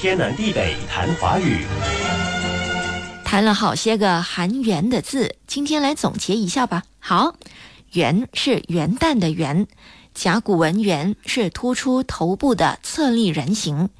天南地北谈华语，谈了好些个含“元”的字，今天来总结一下吧。好，元是元旦的元，甲骨文元是突出头部的侧立人形，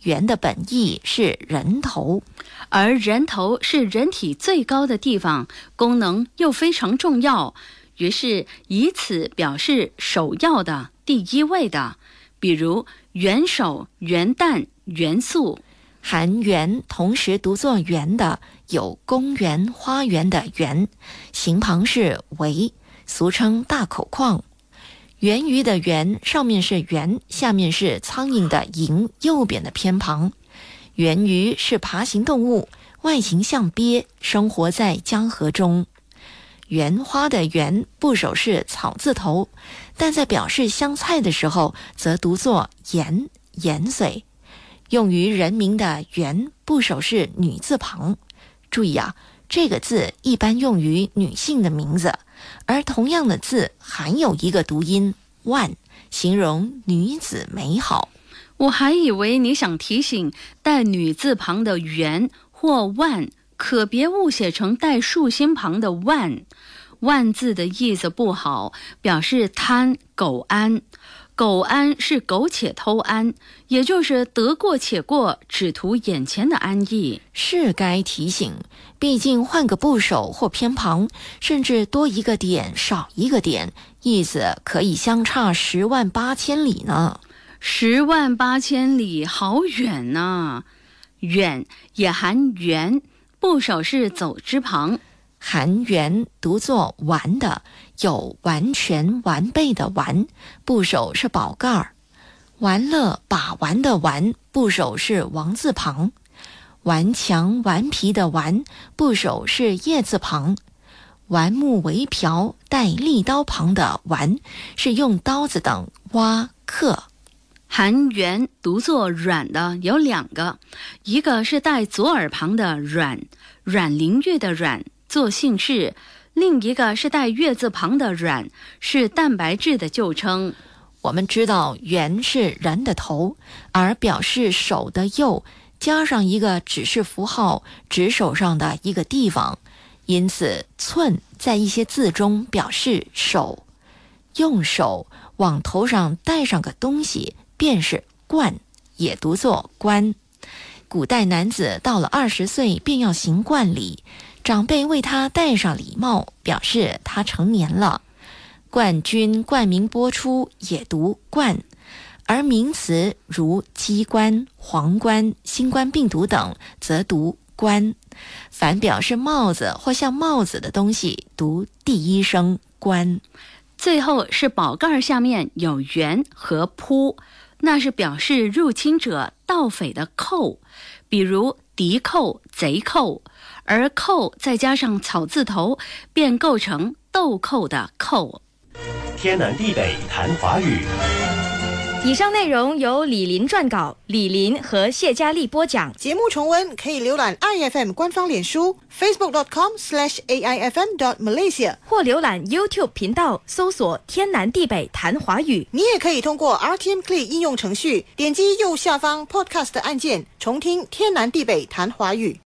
元的本意是人头，而人头是人体最高的地方，功能又非常重要，于是以此表示首要的、第一位的，比如元首、元旦、元素。含“元”同时读作“园”的有公园、花园的“园”，形旁是“围”，俗称大口矿。源于的“源”上面是“圆”，下面是苍蝇的“蝇”，右边的偏旁。源于是爬行动物，外形像鳖，生活在江河中。圆花的“圆”部首是草字头，但在表示香菜的时候，则读作“盐”，盐水。用于人名的“圆”部首是女字旁。注意啊，这个字一般用于女性的名字，而同样的字含有一个读音“万”，形容女子美好。我还以为你想提醒带女字旁的“圆”或“万”，可别误写成带竖心旁的“万”。万字的意思不好，表示贪、苟安。苟安是苟且偷安，也就是得过且过，只图眼前的安逸。是该提醒，毕竟换个部首或偏旁，甚至多一个点、少一个点，意思可以相差十万八千里呢。十万八千里，好远呐！远也含圆，部首是走之旁。含元读作完的，有完全完备的完，部首是宝盖儿。完乐把玩的玩，部首是王字旁。顽强顽皮的顽，部首是叶字旁。玩木为瓢，带利刀旁的玩，是用刀子等挖刻。含元读作软的有两个，一个是带左耳旁的软，阮玲玉的阮。做姓氏，另一个是带月字旁的“阮”，是蛋白质的旧称。我们知道“圆”是人的头，而表示手的右加上一个指示符号，指手上的一个地方，因此“寸”在一些字中表示手，用手往头上戴上个东西，便是“冠”，也读作“冠”。古代男子到了二十岁，便要行冠礼。长辈为他戴上礼帽，表示他成年了。冠军冠名播出也读冠，而名词如鸡冠、皇冠、新冠病毒等则读冠。凡表示帽子或像帽子的东西，读第一声冠。最后是宝盖下面有圆和扑，那是表示入侵者、盗匪的寇，比如敌寇、贼寇。而“寇”再加上草字头，便构成豆蔻的“寇”。天南地北谈华语。以上内容由李林撰稿，李林和谢佳丽播讲。节目重温可以浏览 iFM 官方脸书 facebook.com/aifm.malaysia，或浏览 YouTube 频道搜索“天南地北谈华语”。你也可以通过 RTM Play 应用程序，点击右下方 Podcast 按键，重听“天南地北谈华语”。